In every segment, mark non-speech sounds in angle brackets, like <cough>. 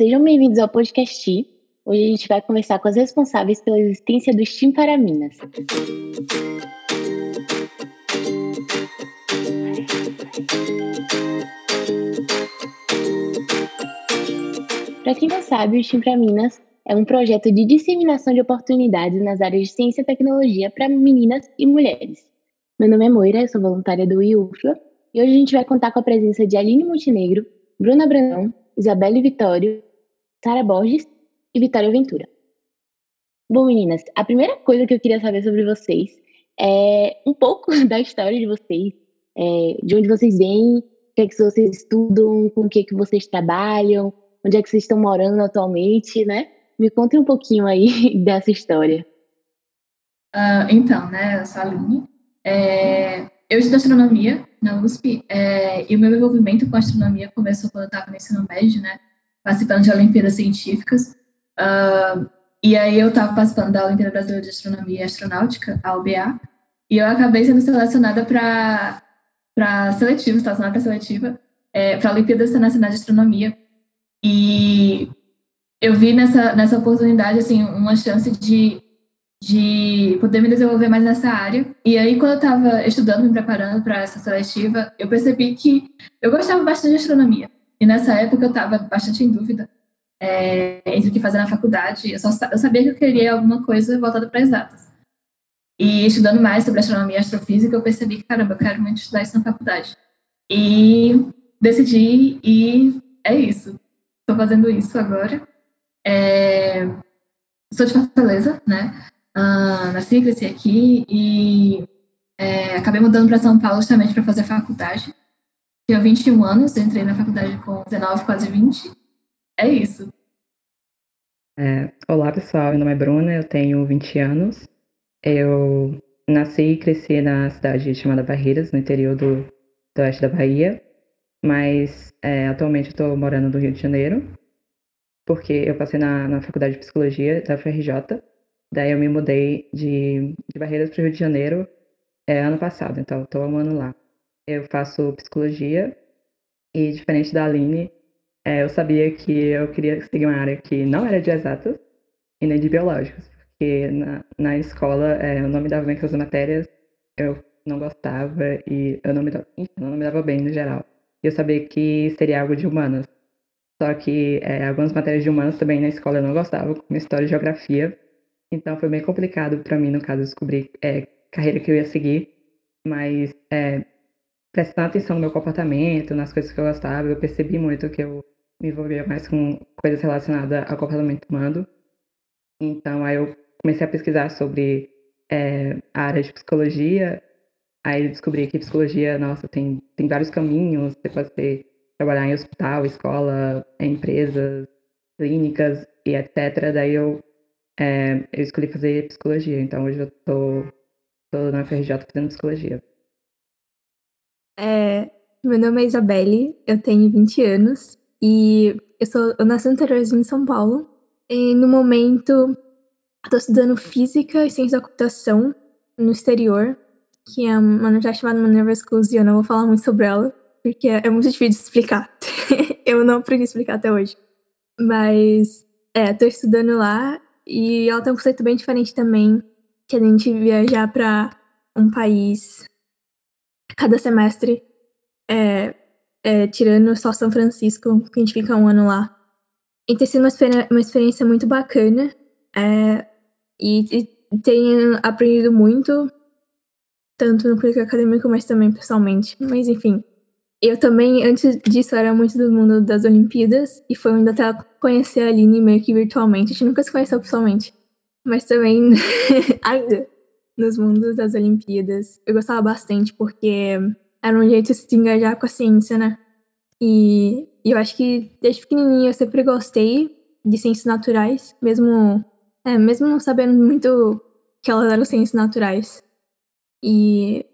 Sejam bem-vindos ao podcast. Hoje a gente vai conversar com as responsáveis pela existência do STEAM para Minas. Para quem não sabe, o STEAM para Minas é um projeto de disseminação de oportunidades nas áreas de ciência e tecnologia para meninas e mulheres. Meu nome é Moira, eu sou voluntária do IUFLA e hoje a gente vai contar com a presença de Aline Montenegro, Bruna Brandão, Isabelle Vitório, Sara Borges e Vitória Ventura. Bom, meninas, a primeira coisa que eu queria saber sobre vocês é um pouco <laughs> da história de vocês, é, de onde vocês vêm, o que é que vocês estudam, com o que é que vocês trabalham, onde é que vocês estão morando atualmente, né? Me contem um pouquinho aí <laughs> dessa história. Uh, então, né, eu sou a Aline, é, eu estudo astronomia na USP é, e o meu envolvimento com astronomia começou quando eu estava no ensino médio, né? Participando de Olimpíadas Científicas. Uh, e aí eu estava participando da Olimpíada Brasileira de Astronomia e Astronáutica, a UBA, e eu acabei sendo selecionada para para seletiva, selecionada para seletiva, é, para a Olimpíada Internacional de Astronomia. E eu vi nessa, nessa oportunidade assim uma chance de de poder me desenvolver mais nessa área. E aí, quando eu estava estudando, me preparando para essa seletiva, eu percebi que eu gostava bastante de astronomia. E nessa época eu estava bastante em dúvida é, entre o que fazer na faculdade. Eu, só, eu sabia que eu queria alguma coisa voltada para exatas. E estudando mais sobre astronomia e astrofísica, eu percebi que, caramba, eu quero muito estudar isso na faculdade. E decidi e é isso. Estou fazendo isso agora. É, sou de Fortaleza, né? uh, nasci cresci aqui e é, acabei mudando para São Paulo justamente para fazer faculdade. Tinha 21 anos, entrei na faculdade com 19, quase 20. É isso. É, olá, pessoal. Meu nome é Bruna, eu tenho 20 anos. Eu nasci e cresci na cidade chamada Barreiras, no interior do, do oeste da Bahia. Mas é, atualmente estou morando no Rio de Janeiro, porque eu passei na, na faculdade de psicologia da FRJ Daí eu me mudei de, de Barreiras para o Rio de Janeiro é, ano passado, então estou um ano lá. Eu faço psicologia e, diferente da Aline, é, eu sabia que eu queria seguir uma área que não era de exatas e nem de biológicos, porque na, na escola é, eu não me dava bem com as matérias, eu não gostava e eu não me dava, enfim, não me dava bem no geral. E eu sabia que seria algo de humanas. Só que é, algumas matérias de humanas também na escola eu não gostava, como história e geografia. Então foi bem complicado para mim, no caso, descobrir é, carreira que eu ia seguir, mas é, prestando atenção no meu comportamento, nas coisas que eu gostava, eu percebi muito que eu me envolvia mais com coisas relacionadas ao comportamento humano. Então aí eu comecei a pesquisar sobre é, a área de psicologia, aí descobri que psicologia, nossa, tem, tem vários caminhos, você pode ser, trabalhar em hospital, escola, empresas, clínicas e etc. Daí eu é, eu escolhi fazer psicologia, então hoje eu tô, na FRJ fazendo psicologia. É, meu nome é Isabelle, eu tenho 20 anos e eu, sou, eu nasci no interiorzinho São Paulo. E no momento estou estudando física e ciência da computação no exterior, que é uma universidade chamada Minerva Schools e eu não vou falar muito sobre ela, porque é muito difícil de explicar. <laughs> eu não aprendi a explicar até hoje. Mas, é, tô estudando lá e ela tem um conceito bem diferente também, que é a gente viajar para um país cada semestre, é, é, tirando só São Francisco, que a gente fica um ano lá. E tem sido uma, experiência, uma experiência muito bacana. É, e, e tenho aprendido muito, tanto no currículo acadêmico, mas também pessoalmente. Mas enfim, eu também, antes disso, era muito do mundo das Olimpíadas, e foi onde até conhecer a Aline meio que virtualmente. A gente nunca se conheceu pessoalmente, mas também <laughs> ainda nos mundos das Olimpíadas. Eu gostava bastante, porque era um jeito de se engajar com a ciência, né? E, e eu acho que desde pequenininha eu sempre gostei de ciências naturais, mesmo, é, mesmo não sabendo muito que elas eram ciências naturais. E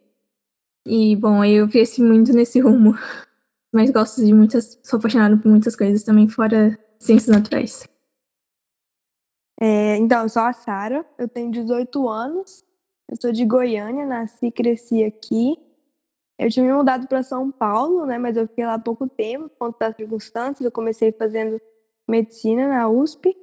e, bom, eu cresci muito nesse rumo. <laughs> Mas gosto de muitas. Sou apaixonada por muitas coisas também, fora ciências naturais. É, então, eu sou a Sara, eu tenho 18 anos, eu sou de Goiânia, nasci e cresci aqui. Eu tinha me mudado para São Paulo, né, mas eu fiquei lá há pouco tempo, por conta das circunstâncias. Eu comecei fazendo medicina na USP,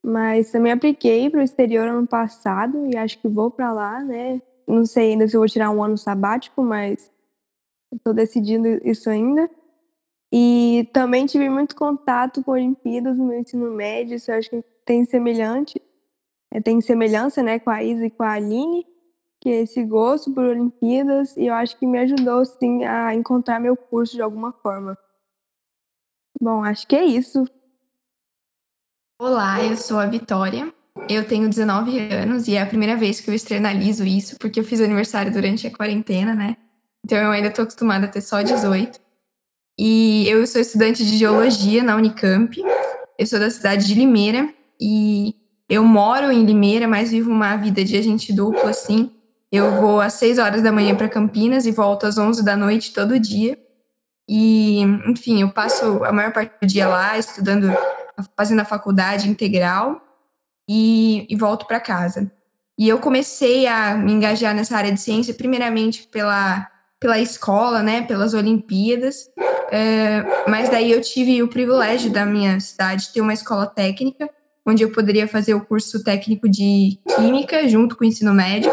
mas também apliquei para o exterior ano passado e acho que vou para lá, né? Não sei ainda se vou tirar um ano sabático, mas estou decidindo isso ainda. E também tive muito contato com Olimpíadas no meu ensino médio, isso eu acho que tem semelhante, é, tem semelhança, né, com a Isa e com a Aline, que é esse gosto por Olimpíadas, e eu acho que me ajudou, sim, a encontrar meu curso de alguma forma. Bom, acho que é isso. Olá, eu sou a Vitória. Eu tenho 19 anos e é a primeira vez que eu externalizo isso, porque eu fiz aniversário durante a quarentena, né? Então eu ainda estou acostumada a ter só 18. E eu sou estudante de geologia na Unicamp. Eu sou da cidade de Limeira e eu moro em Limeira, mas vivo uma vida de agente duplo assim. Eu vou às 6 horas da manhã para Campinas e volto às 11 da noite todo dia. E, enfim, eu passo a maior parte do dia lá estudando, fazendo a faculdade integral e, e volto para casa. E eu comecei a me engajar nessa área de ciência, primeiramente pela, pela escola, né, pelas Olimpíadas, é, mas daí eu tive o privilégio da minha cidade ter uma escola técnica, onde eu poderia fazer o curso técnico de Química junto com o ensino médio.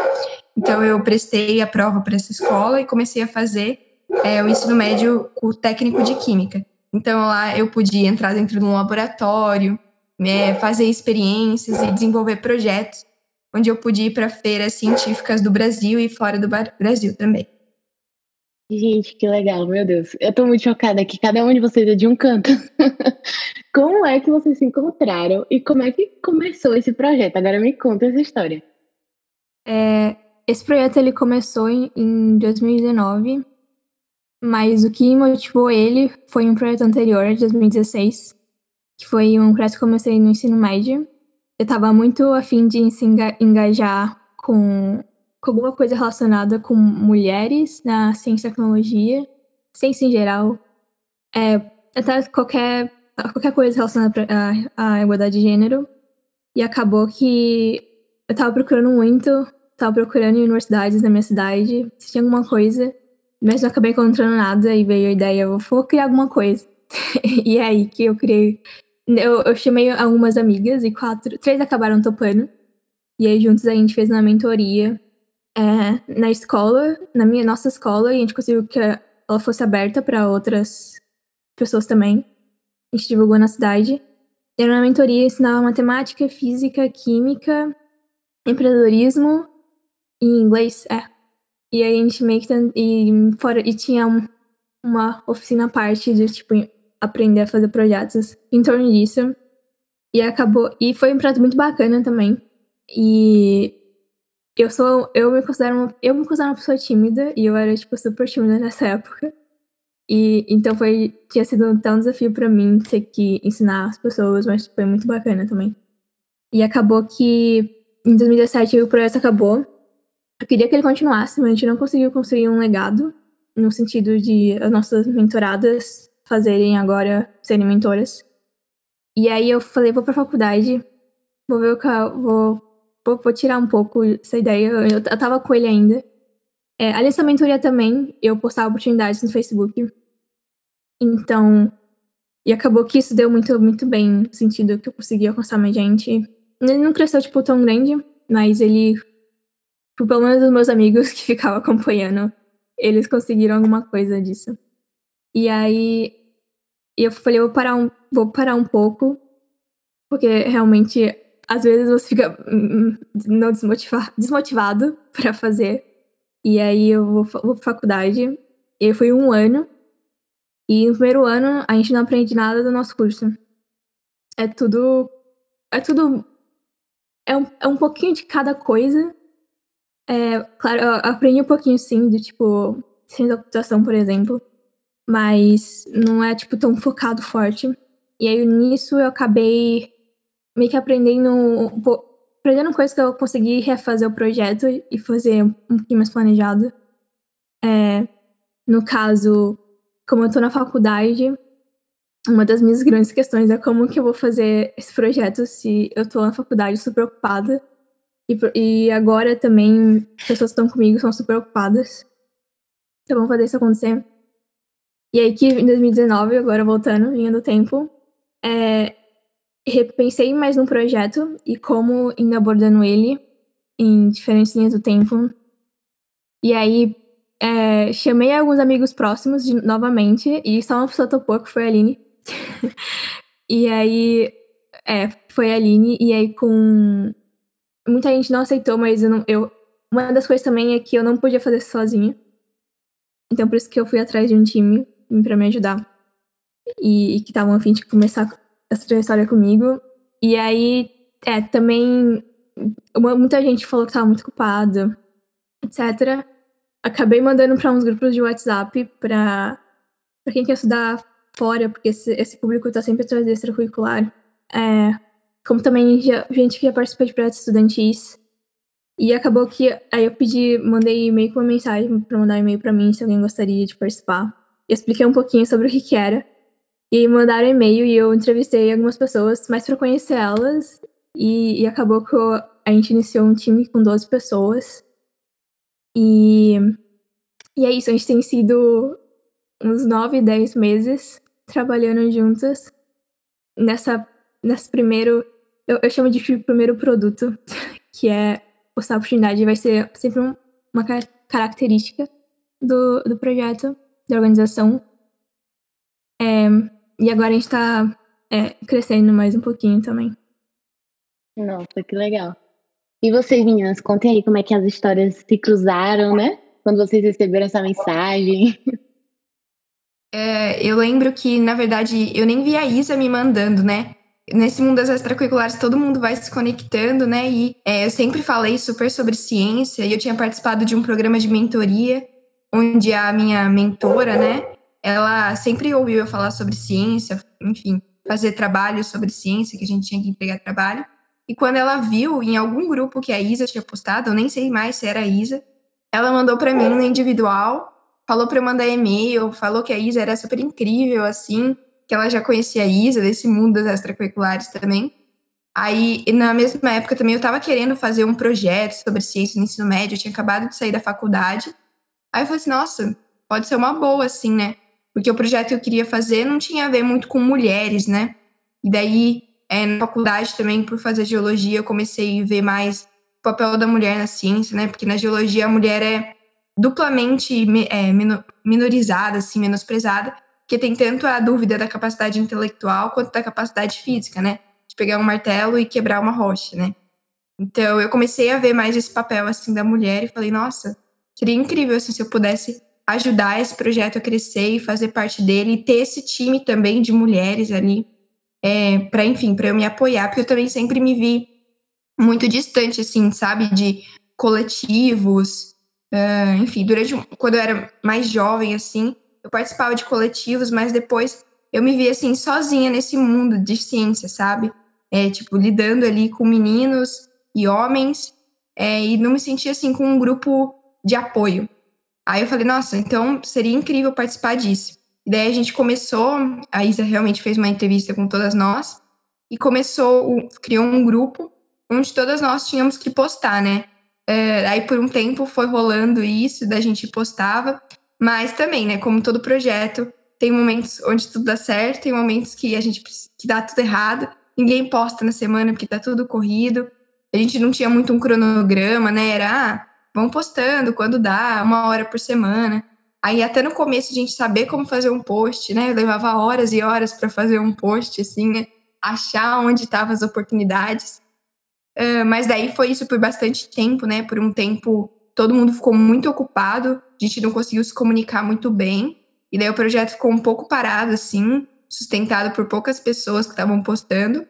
Então eu prestei a prova para essa escola e comecei a fazer é, o ensino médio com o técnico de Química. Então lá eu podia entrar dentro de um laboratório, é, fazer experiências e desenvolver projetos, onde eu podia ir para feiras científicas do Brasil e fora do Brasil também. Gente, que legal, meu Deus. Eu tô muito chocada que cada um de vocês é de um canto. <laughs> como é que vocês se encontraram e como é que começou esse projeto? Agora me conta essa história. É, esse projeto ele começou em, em 2019, mas o que motivou ele foi um projeto anterior, de 2016, que foi um projeto que comecei no ensino médio. Eu tava muito afim de se engajar com com alguma coisa relacionada com mulheres na ciência e tecnologia, ciência em geral, é, até qualquer, qualquer coisa relacionada à, à igualdade de gênero. E acabou que eu tava procurando muito, tava procurando universidades na minha cidade, se tinha alguma coisa, mas não acabei encontrando nada e veio a ideia, eu vou criar alguma coisa. <laughs> e é aí que eu criei. Eu, eu chamei algumas amigas e quatro, três acabaram topando. E aí juntos a gente fez uma mentoria é, na escola, na minha nossa escola, e a gente conseguiu que ela fosse aberta para outras pessoas também. A gente divulgou na cidade. Era uma mentoria, ensinava matemática, física, química, empreendedorismo e inglês, é. E a gente meio que e fora e tinha um, uma oficina à parte de tipo aprender a fazer projetos em torno disso. E acabou e foi um projeto muito bacana também. E eu sou. Eu me considero uma, eu me considero uma pessoa tímida e eu era, tipo, super tímida nessa <laughs> época. E então foi. Tinha sido um tão desafio para mim ter que ensinar as pessoas, mas foi muito bacana também. E acabou que em 2017 o projeto acabou. Eu queria que ele continuasse, mas a gente não conseguiu construir um legado, no sentido de as nossas mentoradas fazerem agora serem mentoras. E aí eu falei, vou pra faculdade, vou ver o que eu vou vou, vou tirar um pouco essa ideia. Eu, eu tava com ele ainda. É, além dessa mentoria também, eu postava oportunidades no Facebook. Então, e acabou que isso deu muito, muito bem, no sentido que eu consegui alcançar mais gente. Ele não cresceu, tipo, tão grande, mas ele, tipo, pelo menos os meus amigos <laughs> que ficavam acompanhando, eles conseguiram alguma coisa disso. E aí, eu falei, vou parar um, vou parar um pouco, porque realmente às vezes você fica hum, hum, não desmotiva desmotivado <laughs> para fazer. E aí eu vou, vou pra faculdade. E foi um ano. E no primeiro ano a gente não aprende nada do nosso curso. É tudo. É tudo. É um, é um pouquinho de cada coisa. É, claro, eu aprendi um pouquinho sim, de tipo, ciência da computação, por exemplo. Mas não é, tipo, tão focado forte. E aí nisso eu acabei meio que aprendendo, aprendendo coisas que eu consegui refazer o projeto e fazer um pouquinho mais planejado. É, no caso, como eu tô na faculdade, uma das minhas grandes questões é como que eu vou fazer esse projeto se eu tô na faculdade super ocupada. E, e agora também, pessoas estão comigo são super ocupadas. Então vamos fazer isso acontecer. E aí que em 2019, agora voltando, linha do tempo, é, repensei mais no projeto e como indo abordando ele em diferentes linhas do tempo. E aí, é, chamei alguns amigos próximos de, novamente, e só uma pessoa topou, que foi a Aline. <laughs> e aí, é, foi a Aline, e aí com. Muita gente não aceitou, mas eu não. Eu, uma das coisas também é que eu não podia fazer sozinha. Então, por isso que eu fui atrás de um time para me ajudar. E, e que estavam a fim de começar essa trajetória comigo. E aí, é, também. Uma, muita gente falou que estava muito ocupada, etc acabei mandando para uns grupos de WhatsApp para quem quer estudar fora, porque esse, esse público está sempre atrás de extracurricular. É, como também já, gente que já participa de projetos estudantis. E acabou que aí eu pedi, mandei e-mail com uma mensagem para mandar e-mail para mim se alguém gostaria de participar. Eu expliquei um pouquinho sobre o que, que era. E mandaram e-mail e eu entrevistei algumas pessoas mais para conhecer elas. E, e acabou que eu, a gente iniciou um time com 12 pessoas. E, e é isso, a gente tem sido uns 9, 10 meses trabalhando juntas nessa, nesse primeiro, eu, eu chamo de primeiro produto, <laughs> que é postar oportunidade, vai ser sempre um, uma característica do, do projeto, da organização. É, e agora a gente está é, crescendo mais um pouquinho também. Nossa, que legal. E vocês, meninas, contem aí como é que as histórias se cruzaram, né? Quando vocês receberam essa mensagem. É, eu lembro que, na verdade, eu nem vi a Isa me mandando, né? Nesse mundo das extracurriculares, todo mundo vai se conectando, né? E é, eu sempre falei super sobre ciência, e eu tinha participado de um programa de mentoria, onde a minha mentora, né? Ela sempre ouviu eu falar sobre ciência, enfim, fazer trabalho sobre ciência, que a gente tinha que entregar trabalho. E quando ela viu em algum grupo que a Isa tinha postado, eu nem sei mais se era a Isa, ela mandou para mim no individual, falou para eu mandar e-mail, falou que a Isa era super incrível, assim, que ela já conhecia a Isa, desse mundo das extracurriculares também. Aí, na mesma época também, eu estava querendo fazer um projeto sobre ciência no ensino médio, eu tinha acabado de sair da faculdade. Aí eu falei assim, nossa, pode ser uma boa, assim, né? Porque o projeto que eu queria fazer não tinha a ver muito com mulheres, né? E daí é, na faculdade também, por fazer geologia, eu comecei a ver mais o papel da mulher na ciência, né? Porque na geologia a mulher é duplamente é, minorizada, assim, menosprezada, porque tem tanto a dúvida da capacidade intelectual quanto da capacidade física, né? De pegar um martelo e quebrar uma rocha, né? Então eu comecei a ver mais esse papel assim da mulher e falei, nossa, seria incrível assim, se eu pudesse ajudar esse projeto a crescer e fazer parte dele e ter esse time também de mulheres ali é, para enfim, para eu me apoiar, porque eu também sempre me vi muito distante, assim, sabe, de coletivos, uh, enfim, durante quando eu era mais jovem, assim, eu participava de coletivos, mas depois eu me vi assim sozinha nesse mundo de ciência, sabe? É, tipo, lidando ali com meninos e homens, é, e não me sentia assim com um grupo de apoio. Aí eu falei, nossa, então seria incrível participar disso. E daí a gente começou, a Isa realmente fez uma entrevista com todas nós e começou, criou um grupo onde todas nós tínhamos que postar, né? É, aí por um tempo foi rolando isso, da gente postava, mas também, né, como todo projeto, tem momentos onde tudo dá certo, tem momentos que a gente que dá tudo errado, ninguém posta na semana porque tá tudo corrido. A gente não tinha muito um cronograma, né? Era, ah, vão postando quando dá, uma hora por semana. Aí até no começo a gente saber como fazer um post, né? Eu levava horas e horas para fazer um post, assim, né? achar onde estavam as oportunidades. Uh, mas daí foi isso por bastante tempo, né? Por um tempo todo mundo ficou muito ocupado, a gente não conseguiu se comunicar muito bem. E daí o projeto ficou um pouco parado, assim, sustentado por poucas pessoas que estavam postando.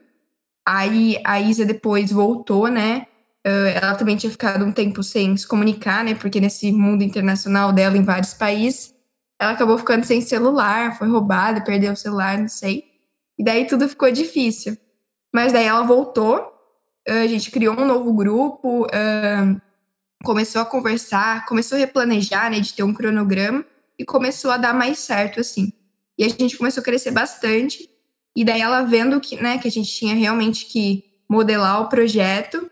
Aí a Isa depois voltou, né? Uh, ela também tinha ficado um tempo sem se comunicar, né? Porque nesse mundo internacional dela, em vários países, ela acabou ficando sem celular, foi roubada, perdeu o celular, não sei. E daí tudo ficou difícil. Mas daí ela voltou, uh, a gente criou um novo grupo, uh, começou a conversar, começou a replanejar, né? De ter um cronograma e começou a dar mais certo, assim. E a gente começou a crescer bastante. E daí ela vendo que, né, que a gente tinha realmente que modelar o projeto,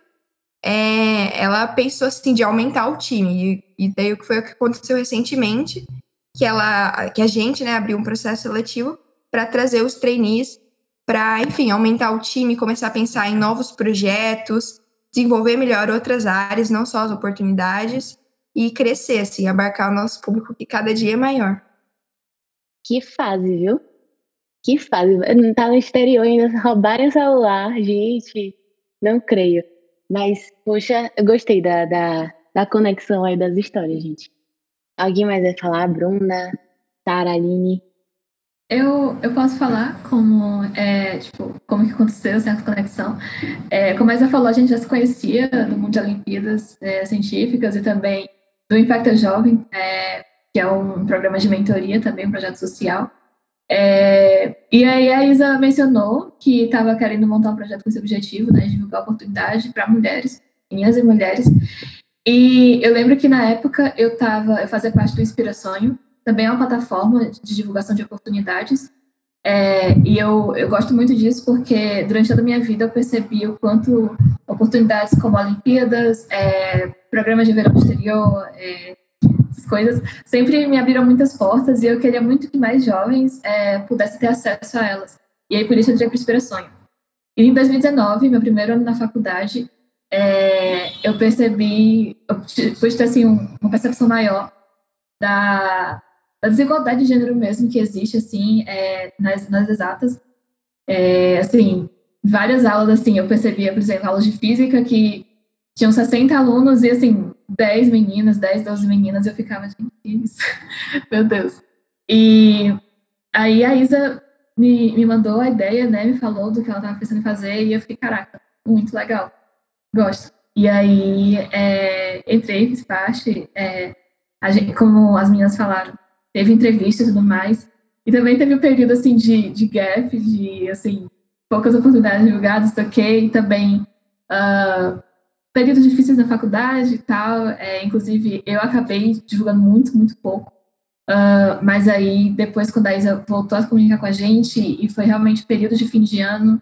é, ela pensou assim de aumentar o time. E, e daí o que foi o que aconteceu recentemente, que ela, que a gente, né, abriu um processo seletivo para trazer os trainees para, enfim, aumentar o time, começar a pensar em novos projetos, desenvolver melhor outras áreas, não só as oportunidades, e crescer, assim, abarcar o nosso público que cada dia é maior. Que fase, viu? Que fase. Não tá no exterior ainda, <laughs> roubarem o celular, gente. Não creio. Mas, poxa, eu gostei da, da, da conexão aí das histórias, gente. Alguém mais vai falar? Bruna, Sara, Aline? Eu, eu posso falar como, é, tipo, como que aconteceu essa conexão. É, como a Isa falou, a gente já se conhecia no mundo de Olimpíadas é, Científicas e também do Impacta Jovem, é, que é um programa de mentoria também, um projeto social. É, e aí a Isa mencionou que estava querendo montar um projeto com esse objetivo, né, de divulgar oportunidade para mulheres, meninas e mulheres. E eu lembro que na época eu tava, eu fazia parte do Inspira Sonho, também é uma plataforma de divulgação de oportunidades. É, e eu, eu gosto muito disso porque durante toda a minha vida eu percebi o quanto oportunidades como Olimpíadas, é, programas de verão exterior, é, essas coisas, sempre me abriram muitas portas e eu queria muito que mais jovens é, pudessem ter acesso a elas. E aí por isso eu entrei para Inspira Sonho. E em 2019, meu primeiro ano na faculdade, é, eu percebi, eu pude ter assim, uma percepção maior da, da desigualdade de gênero mesmo que existe, assim, é, nas, nas exatas. É, assim, várias aulas, assim, eu percebia, por exemplo, aulas de física que tinham 60 alunos e, assim, 10 meninas, 10, 12 meninas, eu ficava, gente, isso? <laughs> Meu Deus. E aí a Isa me, me mandou a ideia, né, me falou do que ela estava pensando em fazer e eu fiquei, caraca, muito legal, gosto. E aí é, entrei, fiz parte, é, gente, como as meninas falaram, teve entrevista e tudo mais. E também teve um período, assim, de, de gap, de, assim, poucas oportunidades divulgadas, ok, e também uh, períodos difíceis na faculdade e tal, é, inclusive eu acabei divulgando muito, muito pouco, uh, mas aí depois quando a Isa voltou a comunicar com a gente, e foi realmente período de fim de ano,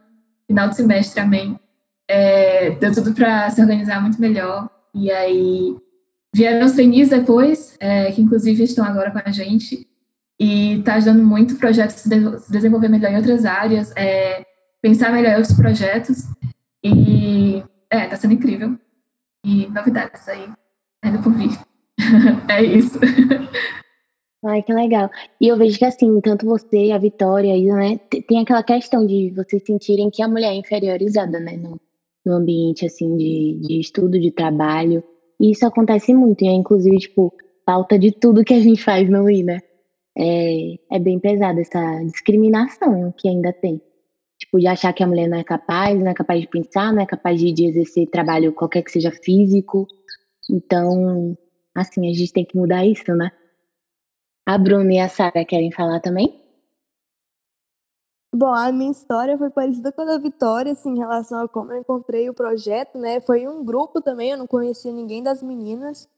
final de semestre também, é, deu tudo para se organizar muito melhor, e aí Vieram os trainees depois, é, que inclusive estão agora com a gente, e está ajudando muito o projeto a se, de se desenvolver melhor em outras áreas, é, pensar melhor em outros projetos, e é, está sendo incrível. E novidades aí, ainda por vir. é isso. Ai, que legal. E eu vejo que assim, tanto você, a Vitória, a Isa, né, tem aquela questão de vocês sentirem que a mulher é inferiorizada, né, no, no ambiente, assim, de, de estudo, de trabalho. E isso acontece muito, e é inclusive, tipo, falta de tudo que a gente faz no I, né? É, é bem pesada essa discriminação que ainda tem. Tipo, de achar que a mulher não é capaz, não é capaz de pensar, não é capaz de, de exercer trabalho qualquer que seja físico. Então, assim, a gente tem que mudar isso, né? A Bruna e a Sara querem falar também? Bom, a minha história foi parecida com a da Vitória, assim, em relação a como eu encontrei o projeto, né? Foi um grupo também, eu não conhecia ninguém das meninas.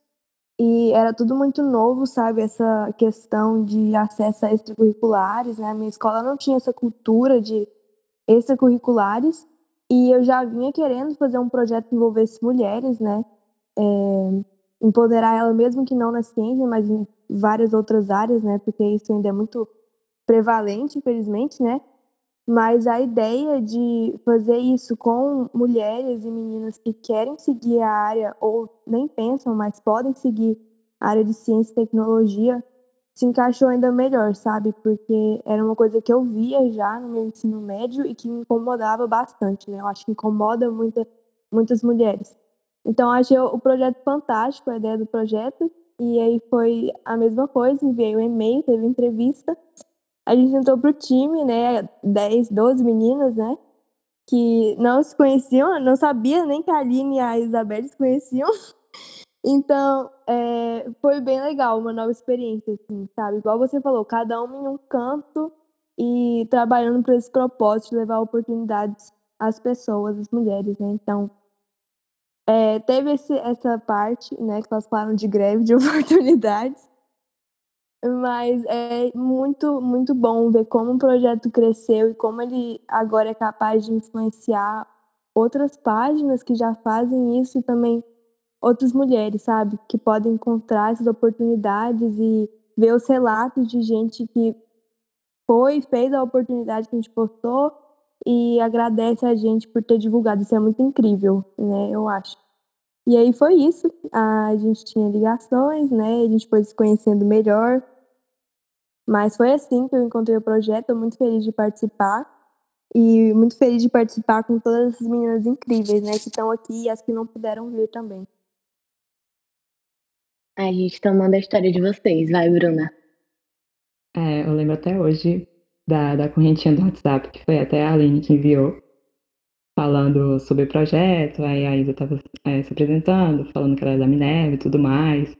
E era tudo muito novo, sabe? Essa questão de acesso a extracurriculares, né? A minha escola não tinha essa cultura de extracurriculares. E eu já vinha querendo fazer um projeto que envolvesse mulheres, né? É, empoderar ela, mesmo que não na ciência, mas em várias outras áreas, né? Porque isso ainda é muito prevalente, infelizmente, né? Mas a ideia de fazer isso com mulheres e meninas que querem seguir a área ou nem pensam, mas podem seguir a área de ciência e tecnologia, se encaixou ainda melhor, sabe? Porque era uma coisa que eu via já no meu ensino médio e que me incomodava bastante, né? Eu acho que incomoda muita, muitas mulheres. Então, achei o projeto fantástico, a ideia do projeto, e aí foi a mesma coisa, enviei o um e-mail, teve entrevista, a gente entrou pro time, né? 10, 12 meninas, né? Que não se conheciam, não sabia nem que a Aline e a Isabelle se conheciam. <laughs> Então, é, foi bem legal, uma nova experiência, assim, sabe? Igual você falou, cada um em um canto e trabalhando para esse propósito de levar oportunidades às pessoas, às mulheres, né? Então, é, teve esse, essa parte, né, que elas falaram de greve de <laughs> oportunidades, mas é muito, muito bom ver como o projeto cresceu e como ele agora é capaz de influenciar outras páginas que já fazem isso e também outras mulheres, sabe? Que podem encontrar essas oportunidades e ver os relatos de gente que foi, fez a oportunidade que a gente postou e agradece a gente por ter divulgado. Isso é muito incrível, né? Eu acho. E aí foi isso. A gente tinha ligações, né? A gente foi se conhecendo melhor. Mas foi assim que eu encontrei o projeto. Estou muito feliz de participar. E muito feliz de participar com todas essas meninas incríveis, né? Que estão aqui e as que não puderam vir também. A gente tomando a história de vocês. Vai, Bruna. É, eu lembro até hoje da, da correntinha do WhatsApp, que foi até a Aline que enviou, falando sobre o projeto. Aí a Isa estava é, se apresentando, falando que ela era da Minerva e tudo mais,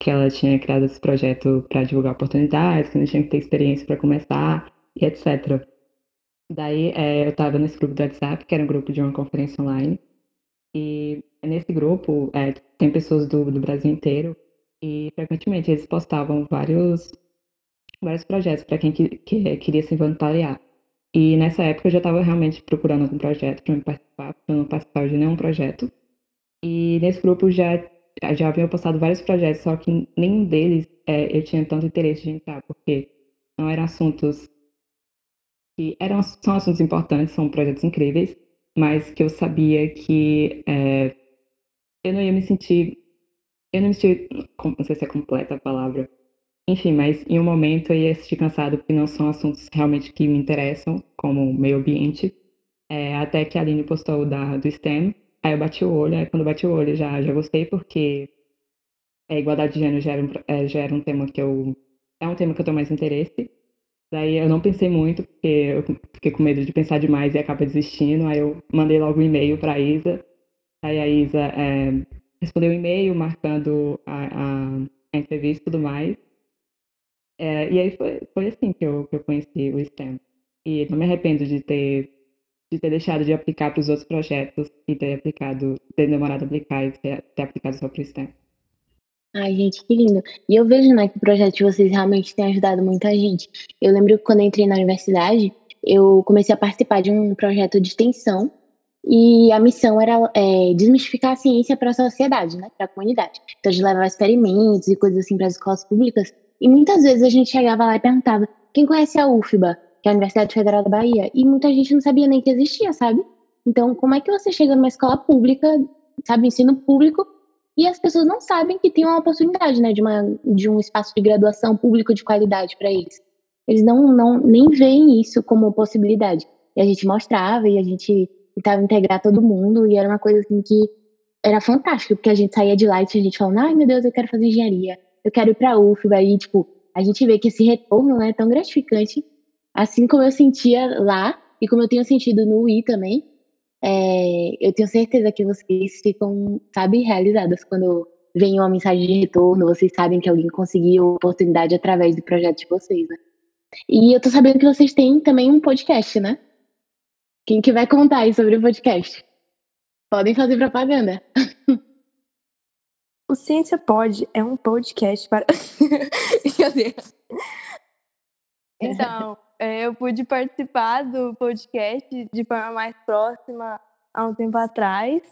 que ela tinha criado esse projeto para divulgar oportunidades, que não tinha que ter experiência para começar e etc. Daí é, eu estava nesse grupo do WhatsApp, que era um grupo de uma conferência online, e nesse grupo é, tem pessoas do, do Brasil inteiro, e frequentemente eles postavam vários vários projetos para quem que, que, queria se voluntariar. E nessa época eu já estava realmente procurando algum projeto para me participar, para não participar de nenhum projeto. E nesse grupo já já haviam postado vários projetos, só que nenhum deles é, eu tinha tanto interesse de entrar, porque não eram assuntos que eram são assuntos importantes, são projetos incríveis, mas que eu sabia que é, eu não ia me sentir, eu não me sentir, não sei se é completa a palavra, enfim, mas em um momento eu ia assistir cansado porque não são assuntos realmente que me interessam, como meio ambiente. É, até que a Aline postou da, do STEM, aí eu bati o olho, aí quando eu bati o olho já, já gostei porque a igualdade de gênero já era, um, é, já era um tema que eu. É um tema que eu tenho mais interesse. Daí eu não pensei muito, porque eu fiquei com medo de pensar demais e acaba desistindo. Aí eu mandei logo um e-mail para a Isa. Aí a Isa é, respondeu o um e-mail marcando a, a, a entrevista e tudo mais. É, e aí foi, foi assim que eu, que eu conheci o STEM. E não me arrependo de ter, de ter deixado de aplicar para os outros projetos e ter aplicado, ter demorado a aplicar e ter, ter aplicado só para o STEM. Ai, gente, que lindo. E eu vejo, né, que o projeto de vocês realmente tem ajudado muita gente. Eu lembro que quando eu entrei na universidade, eu comecei a participar de um projeto de extensão e a missão era é, desmistificar a ciência para a sociedade, né, para a comunidade. Então, de levar experimentos e coisas assim para as escolas públicas e muitas vezes a gente chegava lá e perguntava: quem conhece a UFBA, que é a Universidade Federal da Bahia? E muita gente não sabia nem que existia, sabe? Então, como é que você chega numa escola pública, sabe, ensino público, e as pessoas não sabem que tem uma oportunidade, né, de, uma, de um espaço de graduação público de qualidade para eles? Eles não, não nem veem isso como possibilidade. E a gente mostrava e a gente tentava integrar todo mundo, e era uma coisa assim que era fantástico, porque a gente saía de lá e tinha gente falando: ai meu Deus, eu quero fazer engenharia eu quero ir pra UFBA. E, tipo, a gente vê que esse retorno né, é tão gratificante, assim como eu sentia lá e como eu tenho sentido no UI também. É, eu tenho certeza que vocês ficam, sabe, realizadas quando vem uma mensagem de retorno, vocês sabem que alguém conseguiu oportunidade através do projeto de vocês, né? E eu tô sabendo que vocês têm também um podcast, né? Quem que vai contar aí sobre o podcast? Podem fazer propaganda. <laughs> O Ciência Pode é um podcast para. <laughs> Brincadeira. Então, é, eu pude participar do podcast de forma mais próxima há um tempo atrás.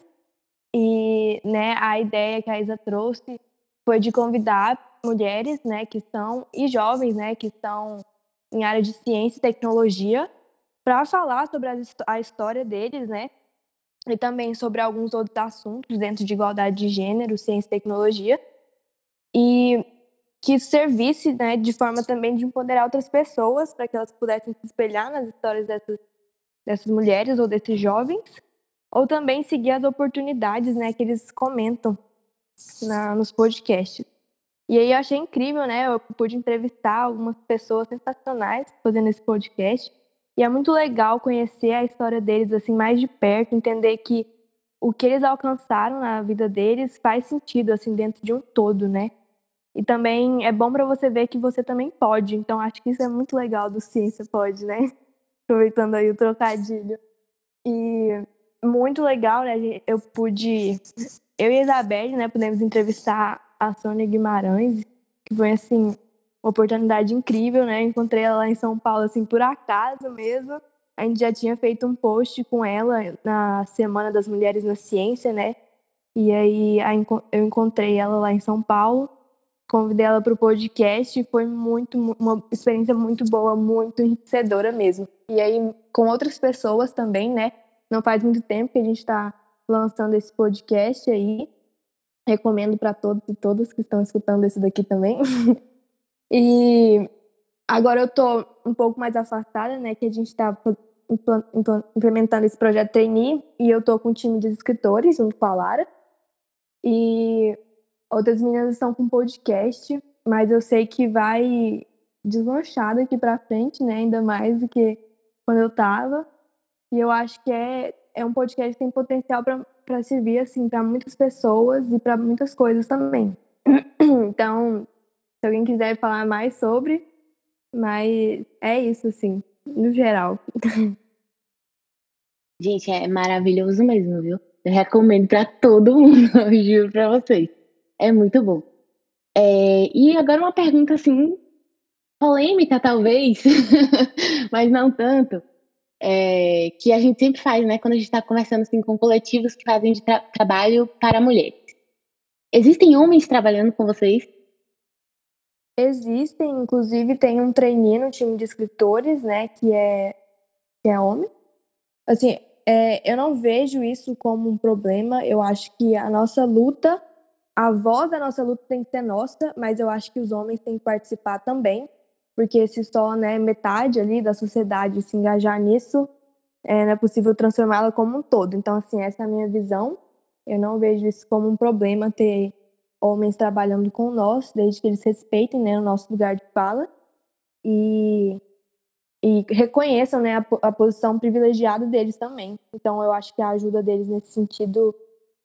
E né, a ideia que a Isa trouxe foi de convidar mulheres né, que são, e jovens né, que estão em área de ciência e tecnologia para falar sobre a, a história deles, né? e também sobre alguns outros assuntos dentro de igualdade de gênero, ciência e tecnologia, e que servisse né, de forma também de empoderar outras pessoas para que elas pudessem se espelhar nas histórias dessas, dessas mulheres ou desses jovens, ou também seguir as oportunidades né, que eles comentam na, nos podcasts. E aí eu achei incrível, né? Eu pude entrevistar algumas pessoas sensacionais fazendo esse podcast. E é muito legal conhecer a história deles assim mais de perto, entender que o que eles alcançaram na vida deles faz sentido assim dentro de um todo, né? E também é bom para você ver que você também pode. Então acho que isso é muito legal do Ciência Pode, né? <laughs> Aproveitando aí o trocadilho. E muito legal, né? Eu pude eu e a Isabelle, né, pudemos entrevistar a Sônia Guimarães, que foi assim uma oportunidade incrível, né? encontrei ela lá em São Paulo, assim, por acaso mesmo. A gente já tinha feito um post com ela na Semana das Mulheres na Ciência, né? E aí eu encontrei ela lá em São Paulo, convidei ela para o podcast e foi muito, uma experiência muito boa, muito enriquecedora mesmo. E aí, com outras pessoas também, né? Não faz muito tempo que a gente está lançando esse podcast aí. Recomendo para todos e todas que estão escutando esse daqui também. <laughs> e agora eu tô um pouco mais afastada, né? Que a gente está implementando esse projeto trainee e eu tô com um time de escritores junto com a Lara. E Outras meninas estão com podcast, mas eu sei que vai deslanchar daqui para frente, né? Ainda mais do que quando eu tava. E eu acho que é, é um podcast que tem potencial para servir assim para muitas pessoas e para muitas coisas também. <clears throat> Então, se alguém quiser falar mais sobre, mas é isso assim, no geral. <laughs> Gente, é maravilhoso mesmo, viu? Eu recomendo para todo mundo, <laughs> eu juro para vocês. É muito bom. É, e agora uma pergunta assim, polêmica talvez, <laughs> mas não tanto, é, que a gente sempre faz, né, quando a gente está conversando assim, com coletivos que fazem de tra trabalho para mulheres. Existem homens trabalhando com vocês? Existem, inclusive tem um trainee no time de escritores, né, que é, que é homem. Assim, é, eu não vejo isso como um problema, eu acho que a nossa luta a voz da nossa luta tem que ser nossa, mas eu acho que os homens têm que participar também, porque se só né, metade ali da sociedade se engajar nisso, é, não é possível transformá-la como um todo. Então, assim, essa é a minha visão. Eu não vejo isso como um problema ter homens trabalhando com nós, desde que eles respeitem né, o nosso lugar de fala e, e reconheçam né, a, a posição privilegiada deles também. Então, eu acho que a ajuda deles nesse sentido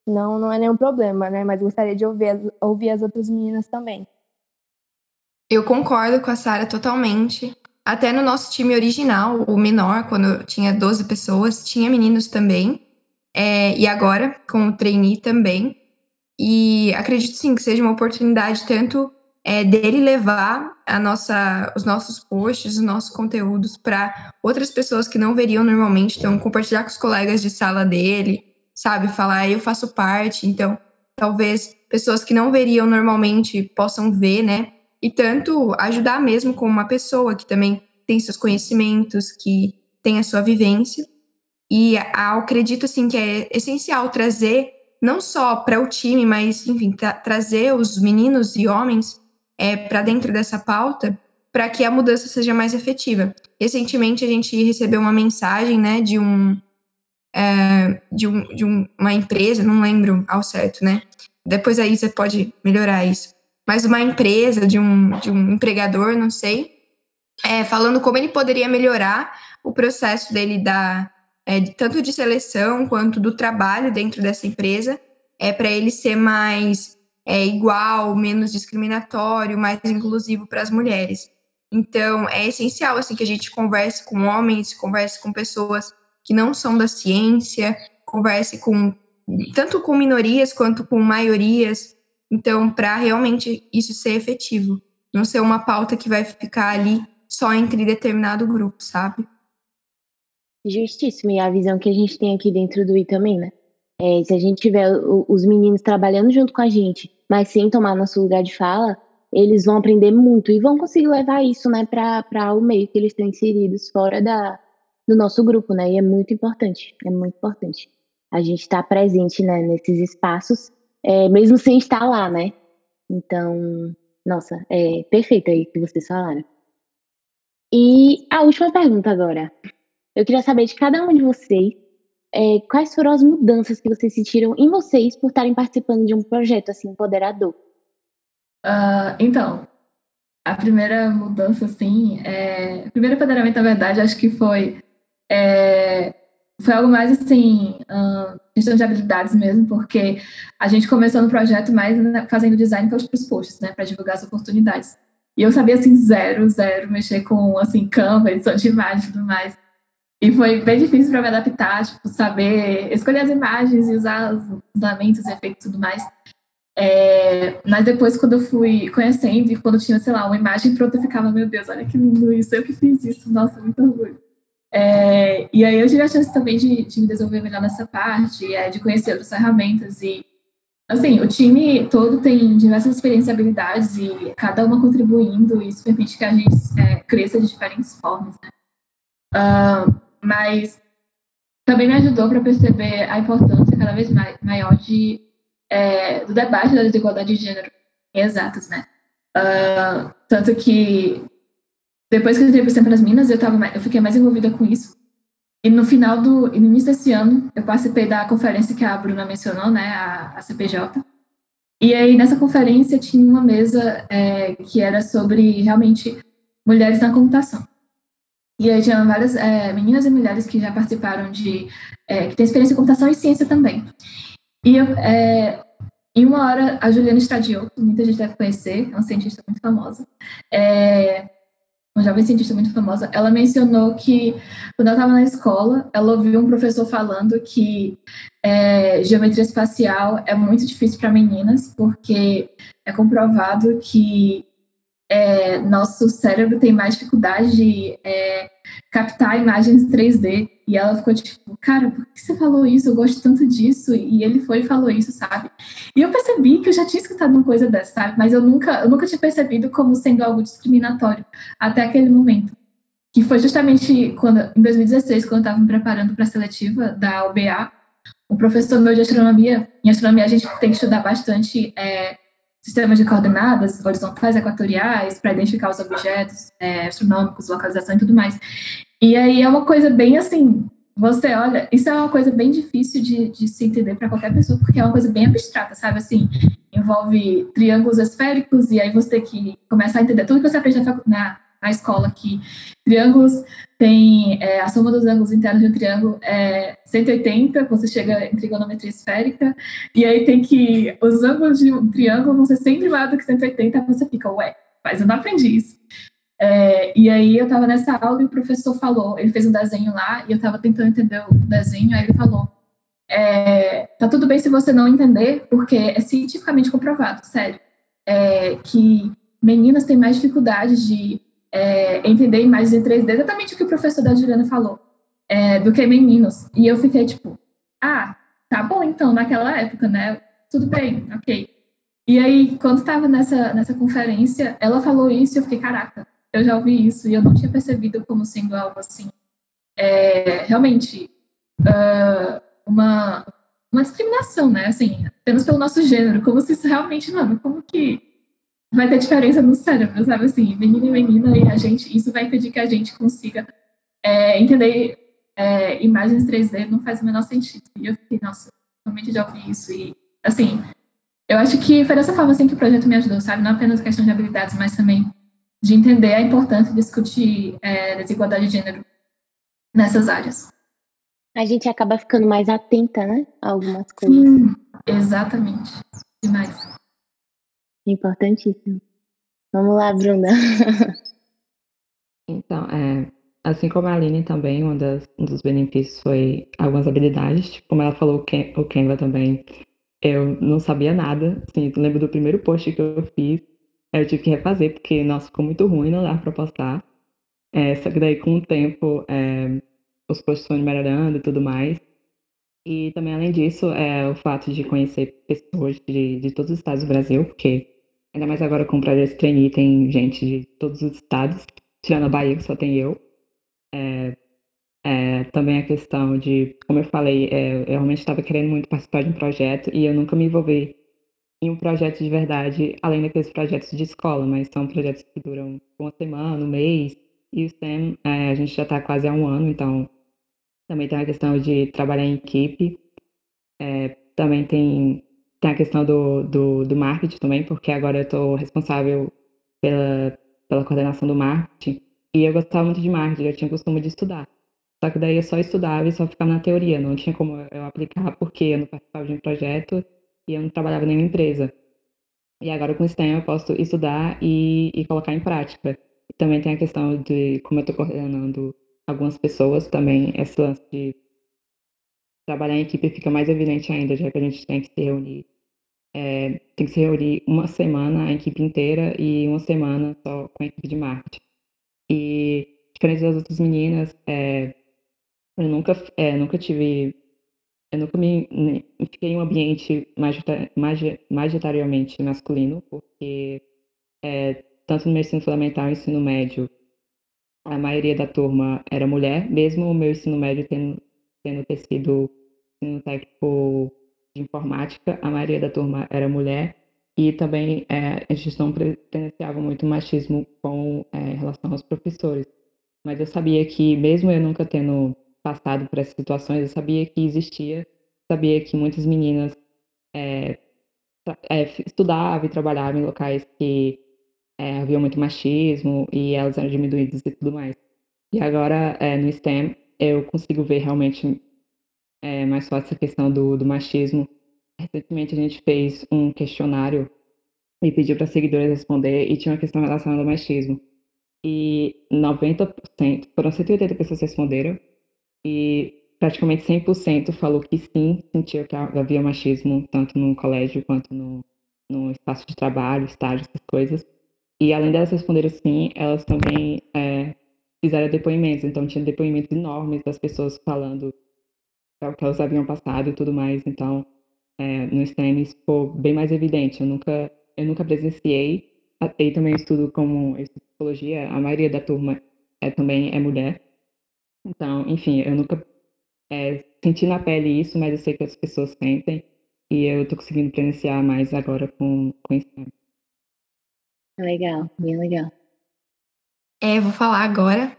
não, não é nenhum problema, né? Mas gostaria de ouvir ouvir as outras meninas também. Eu concordo com a Sara totalmente. Até no nosso time original, o menor, quando tinha 12 pessoas, tinha meninos também. É, e agora, com o trainee também. E acredito sim que seja uma oportunidade tanto é, dele levar a nossa, os nossos posts, os nossos conteúdos para outras pessoas que não veriam normalmente, então compartilhar com os colegas de sala dele, sabe? Falar, eu faço parte, então talvez pessoas que não veriam normalmente possam ver, né? E tanto ajudar mesmo como uma pessoa que também tem seus conhecimentos, que tem a sua vivência. E eu acredito, assim, que é essencial trazer, não só para o time, mas, enfim, tra trazer os meninos e homens é, para dentro dessa pauta, para que a mudança seja mais efetiva. Recentemente, a gente recebeu uma mensagem, né, de um, é, de, um, de um, uma empresa, não lembro ao certo, né? Depois a Isa pode melhorar isso. Mas uma empresa, de um, de um empregador, não sei, é, falando como ele poderia melhorar o processo dele da, é, tanto de seleção quanto do trabalho dentro dessa empresa, é para ele ser mais é, igual, menos discriminatório, mais inclusivo para as mulheres. Então, é essencial assim que a gente converse com homens, converse com pessoas que não são da ciência, converse com tanto com minorias quanto com maiorias. Então, para realmente isso ser efetivo, não ser uma pauta que vai ficar ali só entre determinado grupo, sabe? Justíssimo. E a visão que a gente tem aqui dentro do I também, né? É, se a gente tiver os meninos trabalhando junto com a gente, mas sem tomar nosso lugar de fala, eles vão aprender muito e vão conseguir levar isso, né, para o meio que eles estão inseridos fora da, do nosso grupo, né? E é muito importante, é muito importante a gente estar tá presente, né, nesses espaços, é, mesmo sem estar lá, né? Então, nossa, é perfeito aí que vocês falaram. E a última pergunta agora. Eu queria saber de cada um de vocês é, quais foram as mudanças que vocês sentiram em vocês por estarem participando de um projeto assim empoderador. Uh, então, a primeira mudança, assim, é... o primeiro empoderamento, na verdade, acho que foi é, foi algo mais assim, questão de habilidades mesmo, porque a gente começou no projeto mais fazendo design para os posts, né, para divulgar as oportunidades. E eu sabia assim zero, zero mexer com assim Canva, edição de imagem e tudo mais. E foi bem difícil para me adaptar, tipo, saber escolher as imagens e usar os usamentos, efeitos e tudo mais. É, mas depois, quando eu fui conhecendo e quando tinha, sei lá, uma imagem pronta, eu ficava, meu Deus, olha que lindo isso, eu que fiz isso, nossa, muito orgulho. É, e aí eu tive a chance também de, de, me desenvolver melhor nessa parte, é, de conhecer outras ferramentas e Assim, o time todo tem diversas experiências e habilidades e cada uma contribuindo, e isso permite que a gente é, cresça de diferentes formas. Né? Uh, mas também me ajudou para perceber a importância cada vez maior de, é, do debate da desigualdade de gênero em exatas, né? Uh, tanto que depois que eu entrei para nas Minas, eu, tava, eu fiquei mais envolvida com isso. E no final do, no início desse ano, eu participei da conferência que a Bruna mencionou, né, a, a CPJ. E aí, nessa conferência, tinha uma mesa é, que era sobre, realmente, mulheres na computação. E aí tinha várias é, meninas e mulheres que já participaram de... É, que têm experiência em computação e ciência também. E eu, é, em uma hora, a Juliana Stadiotto, muita gente deve conhecer, é uma cientista muito famosa, é, uma jovem cientista muito famosa, ela mencionou que quando ela estava na escola, ela ouviu um professor falando que é, geometria espacial é muito difícil para meninas, porque é comprovado que é, nosso cérebro tem mais dificuldade de é, captar imagens 3D. E ela ficou tipo, cara, por que você falou isso? Eu gosto tanto disso. E ele foi e falou isso, sabe? E eu percebi que eu já tinha escutado uma coisa dessa, sabe? Mas eu nunca, eu nunca tinha percebido como sendo algo discriminatório até aquele momento. Que foi justamente quando, em 2016, quando eu estava me preparando para a seletiva da UBA, o professor meu de astronomia, em astronomia a gente tem que estudar bastante é, sistemas de coordenadas horizontais equatoriais para identificar os objetos é, astronômicos, localização e tudo mais. E aí é uma coisa bem assim, você olha, isso é uma coisa bem difícil de, de se entender para qualquer pessoa, porque é uma coisa bem abstrata, sabe? Assim, envolve triângulos esféricos, e aí você tem que começar a entender tudo que você aprende na, na escola, que triângulos tem é, a soma dos ângulos internos de um triângulo é 180, você chega em trigonometria esférica, e aí tem que os ângulos de um triângulo vão ser sempre maior do que 180, você fica, ué, mas eu não aprendi isso. É, e aí eu estava nessa aula e o professor falou, ele fez um desenho lá e eu estava tentando entender o desenho, aí ele falou, é, tá tudo bem se você não entender, porque é cientificamente comprovado, sério, é, que meninas têm mais dificuldade de é, entender imagens em 3D, exatamente o que o professor da Juliana falou, é, do que meninos. E eu fiquei tipo, ah, tá bom então, naquela época, né? Tudo bem, ok. E aí, quando estava nessa, nessa conferência, ela falou isso e eu fiquei, caraca, eu já ouvi isso e eu não tinha percebido como sendo algo assim, é, realmente, uh, uma, uma discriminação, né? Assim, apenas pelo nosso gênero, como se isso realmente, mano, como que vai ter diferença no cérebro, sabe? Assim, menino e menina, e a gente, isso vai impedir que a gente consiga é, entender é, imagens 3D, não faz o menor sentido. E eu fiquei, nossa, realmente já ouvi isso. E, assim, eu acho que foi dessa forma assim que o projeto me ajudou, sabe? Não apenas questão de habilidades, mas também de entender a importância de discutir é, desigualdade de gênero nessas áreas. A gente acaba ficando mais atenta, né? A algumas coisas. Sim, exatamente. Demais. Importantíssimo. Vamos lá, Bruna. <laughs> Então, é, assim como a Aline também, um, das, um dos benefícios foi algumas habilidades. Tipo, como ela falou, o Canva também, eu não sabia nada. Assim, lembro do primeiro post que eu fiz, eu tive que refazer, porque, nossa, ficou muito ruim, não dava pra postar. É, só que daí, com o tempo, é, os posts foram melhorando e tudo mais. E também, além disso, é o fato de conhecer pessoas de, de todos os estados do Brasil, porque Ainda mais agora com o Projeto Trainee, tem gente de todos os estados, tirando a Bahia, que só tem eu. É, é, também a questão de, como eu falei, é, eu realmente estava querendo muito participar de um projeto e eu nunca me envolvi em um projeto de verdade, além daqueles projetos de escola, mas são projetos que duram uma semana, um mês. E o STEM, é, a gente já está quase há um ano, então também tem a questão de trabalhar em equipe. É, também tem tem a questão do, do, do marketing também, porque agora eu estou responsável pela, pela coordenação do marketing. E eu gostava muito de marketing, eu tinha costume de estudar. Só que daí eu só estudava e só ficava na teoria, não tinha como eu aplicar porque eu não participava de um projeto e eu não trabalhava em nenhuma empresa. E agora com o STEM eu posso estudar e, e colocar em prática. E também tem a questão de como eu estou coordenando algumas pessoas também, esse lance de trabalhar em equipe fica mais evidente ainda, já que a gente tem que se reunir. É, tem que se reunir uma semana a equipe inteira e uma semana só com a equipe de marketing. E, diferente das outras meninas, é, eu nunca, é, nunca tive. eu nunca me, me fiquei em um ambiente majoritariamente masculino, porque é, tanto no meu ensino fundamental e ensino médio, a maioria da turma era mulher, mesmo o meu ensino médio tendo, tendo ter sido ensino técnico de informática, a maioria da turma era mulher, e também é, a gente não presenciava muito machismo com é, relação aos professores. Mas eu sabia que, mesmo eu nunca tendo passado por essas situações, eu sabia que existia, sabia que muitas meninas é, é, estudavam e trabalhavam em locais que é, havia muito machismo e elas eram diminuídas e tudo mais. E agora, é, no STEM, eu consigo ver realmente é, mais fácil essa questão do, do machismo. Recentemente a gente fez um questionário e pediu para seguidores responder e tinha uma questão relacionada ao machismo. E 90%, foram 180 pessoas que responderam e praticamente 100% falou que sim, sentia que havia machismo tanto no colégio quanto no, no espaço de trabalho, estágio, essas coisas. E além delas responderem sim, elas também é, fizeram depoimentos. Então, tinha depoimentos enormes das pessoas falando o que elas haviam passado e tudo mais. Então, é, no STEM isso ficou bem mais evidente. Eu nunca, eu nunca presenciei. E também estudo como estudo psicologia. A maioria da turma é, também é mulher. Então, enfim, eu nunca é, senti na pele isso, mas eu sei que as pessoas sentem. E eu estou conseguindo presenciar mais agora com, com o STEM. Legal, bem legal. É, vou falar agora.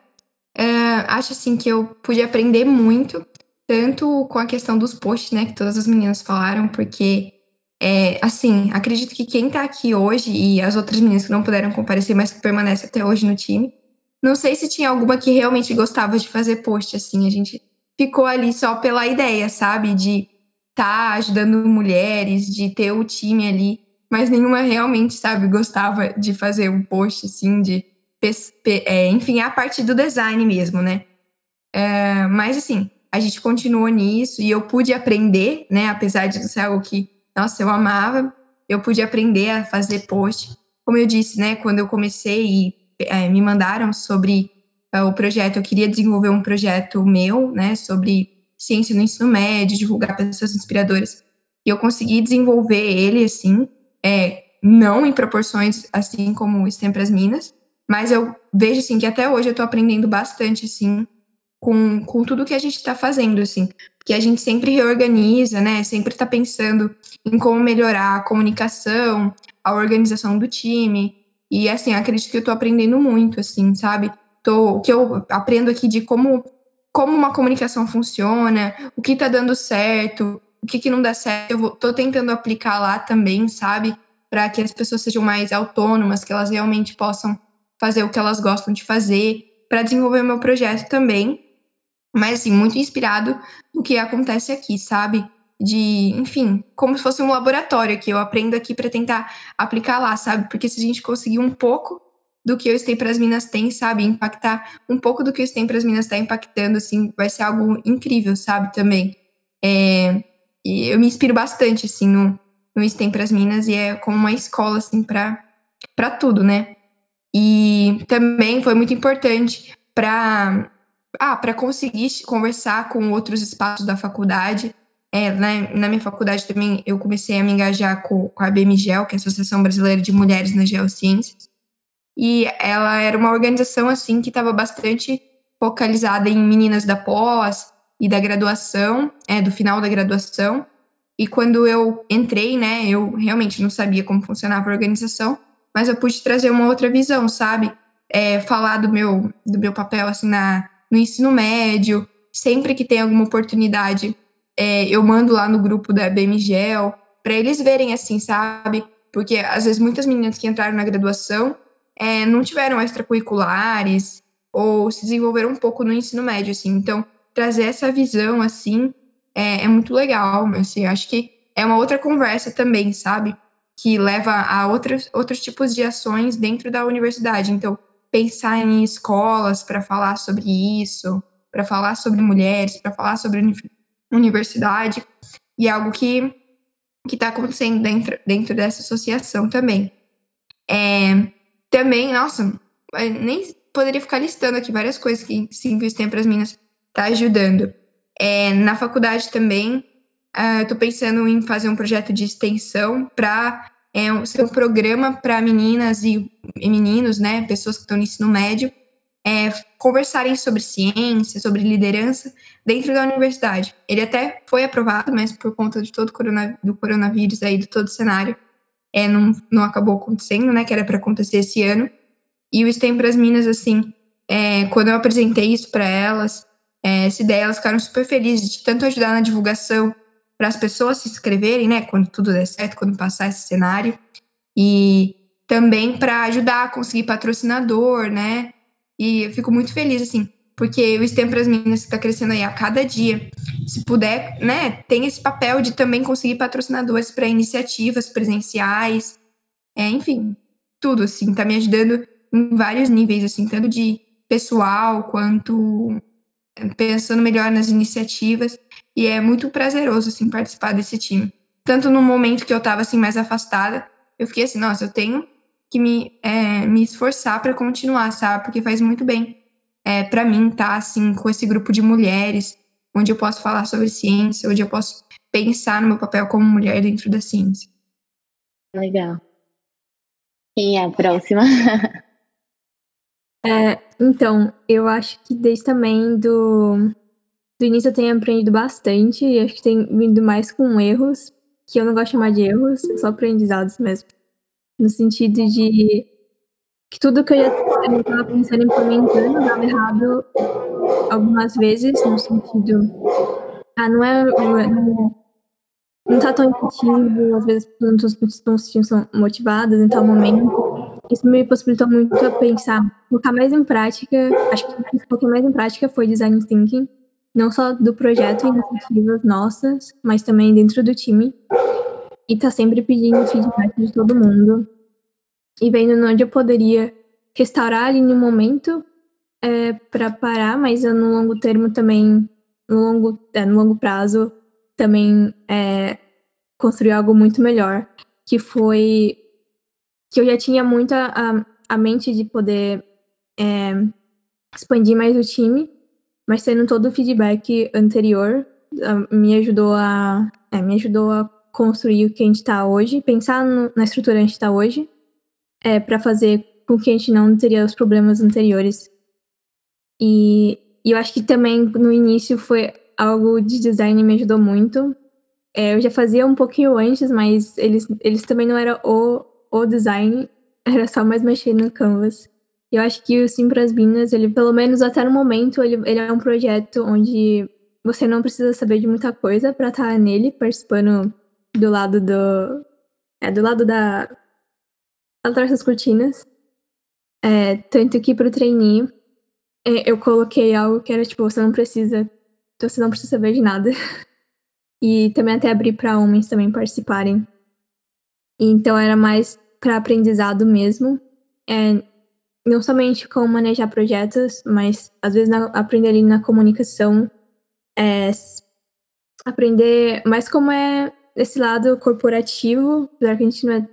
Uh, acho assim que eu pude aprender muito, tanto com a questão dos posts, né, que todas as meninas falaram, porque é, assim, acredito que quem tá aqui hoje e as outras meninas que não puderam comparecer, mas que permanecem até hoje no time, não sei se tinha alguma que realmente gostava de fazer post, assim, a gente ficou ali só pela ideia, sabe, de tá ajudando mulheres, de ter o time ali mas nenhuma realmente, sabe, gostava de fazer um post assim, de. É, enfim, a parte do design mesmo, né? É, mas assim, a gente continuou nisso e eu pude aprender, né? Apesar de ser algo que, nossa, eu amava, eu pude aprender a fazer post. Como eu disse, né? Quando eu comecei e é, me mandaram sobre é, o projeto, eu queria desenvolver um projeto meu, né? Sobre ciência no ensino médio, divulgar pessoas inspiradoras. E eu consegui desenvolver ele, assim, é, não em proporções assim como o STEM as Minas, mas eu vejo assim que até hoje eu estou aprendendo bastante assim com, com tudo que a gente está fazendo assim, porque a gente sempre reorganiza, né? Sempre está pensando em como melhorar a comunicação, a organização do time e assim acredito que eu estou aprendendo muito assim, sabe? Tô, o que eu aprendo aqui de como como uma comunicação funciona, o que está dando certo, o que, que não dá certo, eu vou, tô tentando aplicar lá também, sabe? Para que as pessoas sejam mais autônomas, que elas realmente possam fazer o que elas gostam de fazer, para desenvolver meu projeto também. Mas, assim, muito inspirado no que acontece aqui, sabe? De, enfim, como se fosse um laboratório que eu aprendo aqui para tentar aplicar lá, sabe? Porque se a gente conseguir um pouco do que o STEM para as Minas tem, sabe? Impactar um pouco do que o STEM para as Minas está impactando, assim, vai ser algo incrível, sabe? Também. É, e eu me inspiro bastante, assim, no, no STEM para as Minas, e é como uma escola, assim, para tudo, né? E também foi muito importante para ah, para conseguir conversar com outros espaços da faculdade. É, na, na minha faculdade também eu comecei a me engajar com, com a BMGEL, que é a Associação Brasileira de Mulheres nas Geociências. E ela era uma organização assim que estava bastante focalizada em meninas da pós, e da graduação, é, do final da graduação. E quando eu entrei, né, eu realmente não sabia como funcionava a organização, mas eu pude trazer uma outra visão, sabe? É, falar do meu, do meu papel, assim, na, no ensino médio. Sempre que tem alguma oportunidade, é, eu mando lá no grupo da BMGEL, para eles verem, assim, sabe? Porque, às vezes, muitas meninas que entraram na graduação é, não tiveram extracurriculares ou se desenvolveram um pouco no ensino médio, assim. Então, trazer essa visão, assim, é, é muito legal, assim, acho que é uma outra conversa também, sabe? Que leva a outros, outros tipos de ações dentro da universidade. Então, pensar em escolas para falar sobre isso, para falar sobre mulheres, para falar sobre universidade, e é algo que que está acontecendo dentro, dentro dessa associação também. É, também, nossa, nem poderia ficar listando aqui várias coisas que sim, tem para as minas está ajudando. É, na faculdade também, uh, eu tô pensando em fazer um projeto de extensão para é, um, ser um programa para meninas e, e, meninos, né, pessoas que estão no ensino médio, é, conversarem sobre ciência, sobre liderança dentro da universidade. Ele até foi aprovado, mas por conta de todo corona, do coronavírus aí, de todo o cenário, é, não, não acabou acontecendo, né, que era para acontecer esse ano. E o STEM para as Minas, assim, é, quando eu apresentei isso para elas, é, essa ideia, elas ficaram super felizes de tanto ajudar na divulgação para as pessoas se inscreverem, né, quando tudo der certo, quando passar esse cenário, e também para ajudar a conseguir patrocinador, né, e eu fico muito feliz, assim, porque o STEM para as Minas está crescendo aí a cada dia. Se puder, né, tem esse papel de também conseguir patrocinadores para iniciativas presenciais, é, enfim, tudo, assim, tá me ajudando em vários níveis, assim, tanto de pessoal quanto pensando melhor nas iniciativas. E é muito prazeroso, assim, participar desse time. Tanto no momento que eu estava assim, mais afastada, eu fiquei assim, nossa, eu tenho que me, é, me esforçar para continuar, sabe? Porque faz muito bem é, para mim estar tá, assim com esse grupo de mulheres, onde eu posso falar sobre ciência, onde eu posso pensar no meu papel como mulher dentro da ciência. Legal. Quem é a próxima? <laughs> é, então, eu acho que desde também do, do início eu tenho aprendido bastante e acho que tem vindo mais com erros, que eu não gosto de chamar de erros, só aprendizados mesmo no sentido de que tudo que eu já estava pensando em implementando dava errado algumas vezes, no sentido, ah, não é, não, não tá tão efetivo, às vezes as pessoas não se são motivadas em tal momento. Isso me possibilitou muito a pensar, colocar mais em prática, acho que o que mais em prática foi design thinking, não só do projeto e iniciativas nossas, mas também dentro do time. E tá sempre pedindo feedback de todo mundo. E vendo onde eu poderia restaurar ali no momento é, para parar, mas eu, no longo termo também, no longo, é, no longo prazo, também é, construir algo muito melhor, que foi que eu já tinha muita a, a mente de poder é, expandir mais o time, mas tendo todo o feedback anterior, me ajudou a é, me ajudou a construir o que a gente está hoje, pensar no, na estrutura que a gente está hoje, é, para fazer com que a gente não teria os problemas anteriores. E, e, eu acho que também no início foi algo de design me ajudou muito. É, eu já fazia um pouquinho antes, mas eles, eles também não era o, o design, <laughs> era só mais mexer no canvas. E eu acho que o Sim para as Minas, ele, pelo menos até no momento, ele, ele é um projeto onde você não precisa saber de muita coisa para estar tá nele, participando do lado do. É, do lado da. Atrás das cortinas. É, tanto que pro trainee é, eu coloquei algo que era tipo, você não precisa. Você não precisa saber de nada. <laughs> E também até abrir para homens também participarem. Então era mais para aprendizado mesmo. É, não somente como manejar projetos, mas às vezes na, aprender ali na comunicação. É, aprender mais como é esse lado corporativo, apesar que a gente não, é,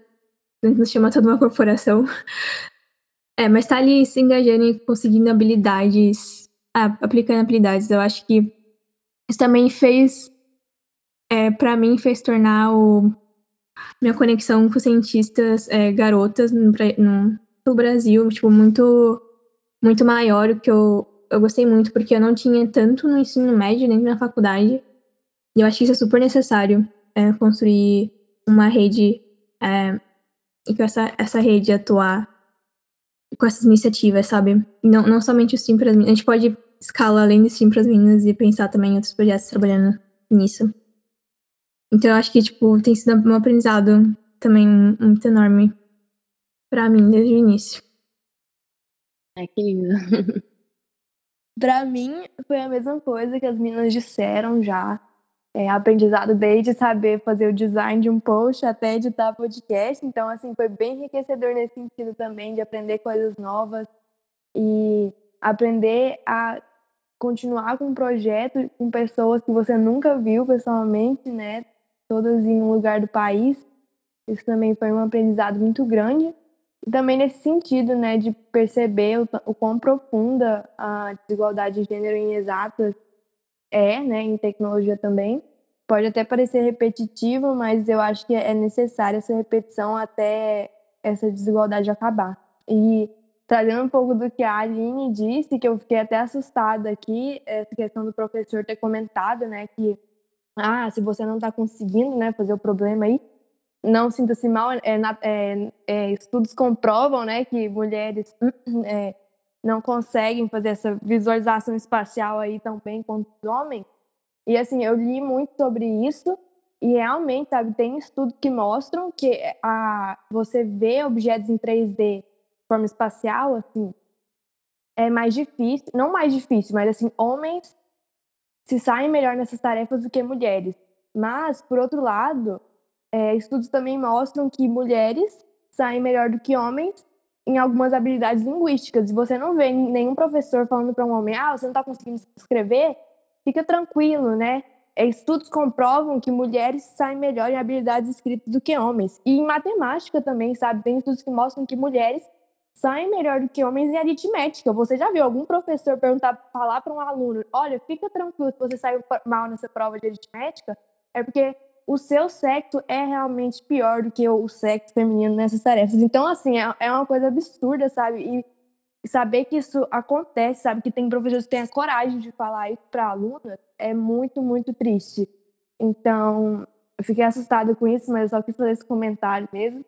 não chama toda uma corporação. <laughs> É, mas tá ali se engajando e conseguindo habilidades, aplicando habilidades. Eu acho que isso também fez, é, para mim, fez tornar o, minha conexão com cientistas é, garotas no, no, no Brasil, tipo, muito, muito maior, o que eu, eu gostei muito, porque eu não tinha tanto no ensino médio, nem na faculdade. E eu acho que isso é super necessário é, construir uma rede é, e com essa, essa rede atuar com essas iniciativas, sabe? Não, não somente o Sim para as Minas. A gente pode escalar além do Sim para as Minas e pensar também em outros projetos trabalhando nisso. Então eu acho que, tipo, tem sido um aprendizado também muito enorme para mim desde o início. Ai, que lindo. pra mim, foi a mesma coisa que as meninas disseram já é, aprendizado desde saber fazer o design de um post até editar podcast. Então, assim, foi bem enriquecedor nesse sentido também, de aprender coisas novas e aprender a continuar com um projeto com pessoas que você nunca viu pessoalmente, né? Todas em um lugar do país. Isso também foi um aprendizado muito grande. E também nesse sentido, né, de perceber o, o quão profunda a desigualdade de gênero em exatas é, né, em tecnologia também, pode até parecer repetitivo, mas eu acho que é necessária essa repetição até essa desigualdade acabar. E trazendo um pouco do que a Aline disse, que eu fiquei até assustada aqui, essa questão do professor ter comentado, né, que ah, se você não está conseguindo, né, fazer o problema aí, não sinta-se mal, é, é, é, estudos comprovam, né, que mulheres <clears throat> é, não conseguem fazer essa visualização espacial aí tão bem quanto os homens. E assim, eu li muito sobre isso e realmente, sabe, tem estudos que mostram que a, você vê objetos em 3D forma espacial, assim, é mais difícil, não mais difícil, mas assim, homens se saem melhor nessas tarefas do que mulheres. Mas, por outro lado, é, estudos também mostram que mulheres saem melhor do que homens em algumas habilidades linguísticas. E você não vê nenhum professor falando para um homem, ah, você não está conseguindo escrever, fica tranquilo, né? É, estudos comprovam que mulheres saem melhor em habilidades escritas do que homens. E em matemática também, sabe? Tem estudos que mostram que mulheres saem melhor do que homens em aritmética. Você já viu algum professor perguntar, falar para um aluno: olha, fica tranquilo se você saiu mal nessa prova de aritmética? É porque o seu sexo é realmente pior do que o sexo feminino nessas tarefas. Então, assim, é, é uma coisa absurda, sabe? E saber que isso acontece, sabe? Que tem professores que têm a coragem de falar isso para aluna é muito, muito triste. Então, eu fiquei assustada com isso, mas eu só quis fazer esse comentário mesmo.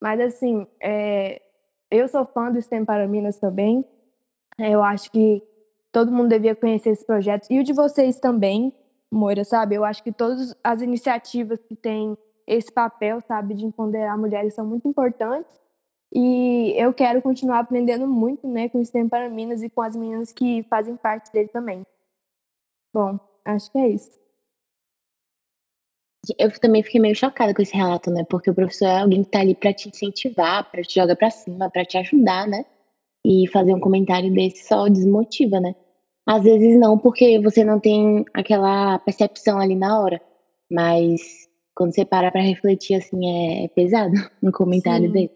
Mas, assim, é, eu sou fã do STEM para Minas também. Eu acho que todo mundo devia conhecer esse projeto. E o de vocês também, Moira, sabe? Eu acho que todas as iniciativas que têm esse papel, sabe, de empoderar mulheres são muito importantes. E eu quero continuar aprendendo muito, né, com o STEM para Minas e com as meninas que fazem parte dele também. Bom, acho que é isso. Eu também fiquei meio chocada com esse relato, né? Porque o professor é alguém que tá ali para te incentivar, para te jogar para cima, para te ajudar, né? E fazer um comentário desse só desmotiva, né? Às vezes não, porque você não tem aquela percepção ali na hora. Mas quando você para pra refletir, assim, é, é pesado <laughs> um comentário Sim, dele.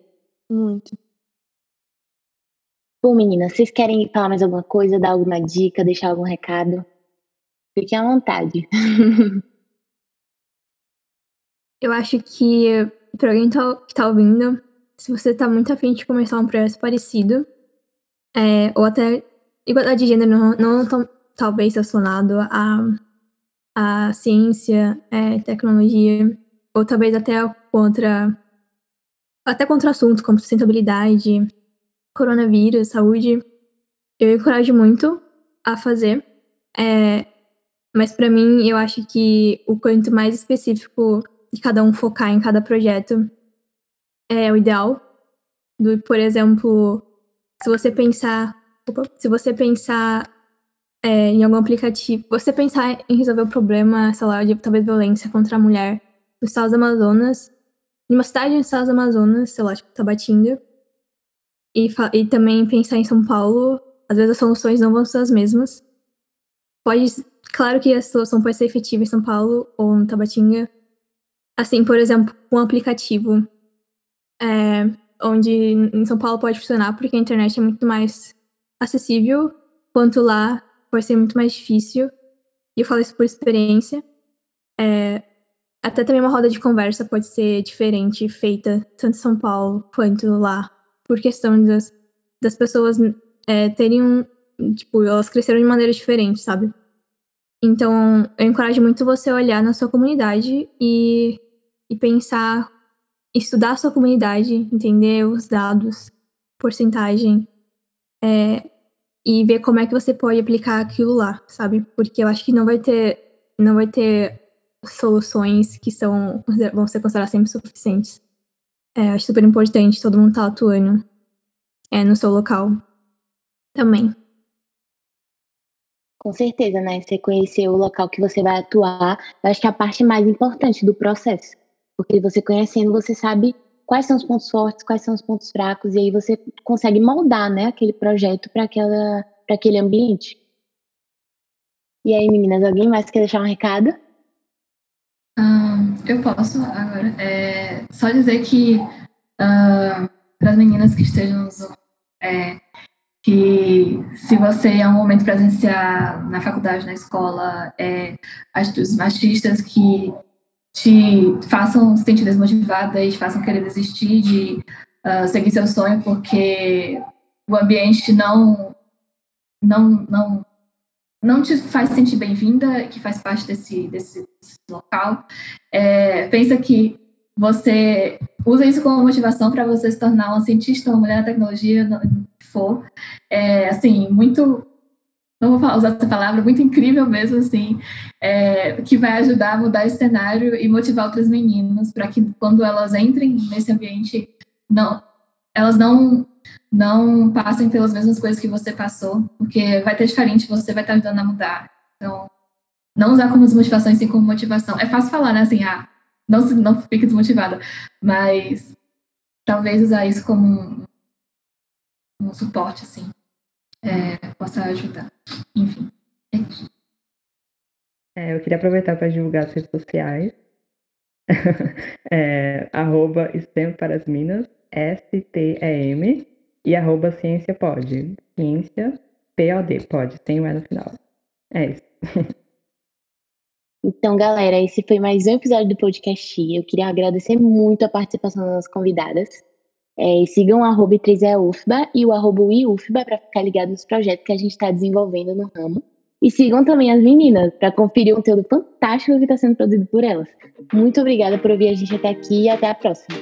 muito. Bom, meninas, vocês querem falar mais alguma coisa, dar alguma dica, deixar algum recado? Fiquem à vontade. <laughs> Eu acho que para alguém tá- que tá ouvindo, se você tá muito afim de começar um projeto parecido, é, ou até igualdade de gênero não, não tão- talvez relacionado a, a ciência, é, tecnologia, ou talvez até contra até contra assuntos como sustentabilidade, coronavírus, saúde, eu encorajo muito a fazer. É, mas para mim, eu acho que o quanto mais específico de cada um focar em cada projeto é o ideal. Do, por exemplo, se você pensar, opa, se você pensar é, em algum aplicativo, você pensar em resolver o problema, sei lá, de talvez violência contra a mulher no estado do Amazonas, em uma cidade no estado do Amazonas, sei lá, tipo Tabatinga, e, e também pensar em São Paulo, às vezes as soluções não vão ser as mesmas. Pode, claro que a solução pode ser efetiva em São Paulo ou no Tabatinga, Assim, por exemplo, um aplicativo é, onde em São Paulo pode funcionar porque a internet é muito mais acessível, quanto lá pode ser muito mais difícil. E eu falo isso por experiência. É, até também uma roda de conversa pode ser diferente, feita tanto em São Paulo quanto lá, por questão das, das pessoas é, terem um. Tipo, elas cresceram de maneira diferente, sabe? Então, eu encorajo muito você olhar na sua comunidade e e pensar, estudar a sua comunidade, entender os dados, porcentagem, é, e ver como é que você pode aplicar aquilo lá, sabe? Porque eu acho que não vai ter, não vai ter soluções que são, vão ser consideradas sempre suficientes. É, acho super importante todo mundo estar tá atuando é, no seu local também. Com certeza, né? Você conhecer o local que você vai atuar, eu acho que é a parte mais importante do processo. Porque você conhecendo, você sabe quais são os pontos fortes, quais são os pontos fracos, e aí você consegue moldar, né, aquele projeto para aquele ambiente. E aí, meninas, alguém mais quer deixar um recado? Eu posso agora. É, só dizer que uh, para as meninas que estejam nos, é, que se você em um momento presenciar na faculdade, na escola, é, atitudes machistas que te façam se sentir desmotivada e te façam querer desistir de uh, seguir seu sonho porque o ambiente não não não não te faz sentir bem-vinda, que faz parte desse, desse, desse local. É, pensa que você usa isso como motivação para você se tornar uma cientista, uma mulher da tecnologia, não for. É, assim, muito não vou usar essa palavra, muito incrível mesmo, assim, é, que vai ajudar a mudar esse cenário e motivar outras meninas para que quando elas entrem nesse ambiente, não, elas não não passem pelas mesmas coisas que você passou, porque vai ter diferente, você vai estar ajudando a mudar. Então, não usar como desmotivação, sim como motivação. É fácil falar, né, assim, ah, não, não fique desmotivada, mas talvez usar isso como um, um suporte, assim, é, possa ajudar. Enfim, é isso. É, eu queria aproveitar para divulgar as redes sociais. <laughs> é, arroba STEM para as Minas, S-T-E-M, e arroba Ciência Pode. Ciência P-O-D, pode, tem mais no final. É isso. <laughs> Então, galera, esse foi mais um episódio do podcast. Eu queria agradecer muito a participação das convidadas. É, sigam o arroba 3EUFBA e o arroba IUFBA para ficar ligado nos projetos que a gente está desenvolvendo no ramo. E sigam também as meninas para conferir o conteúdo fantástico que está sendo produzido por elas. Muito obrigada por ouvir a gente até aqui e até a próxima.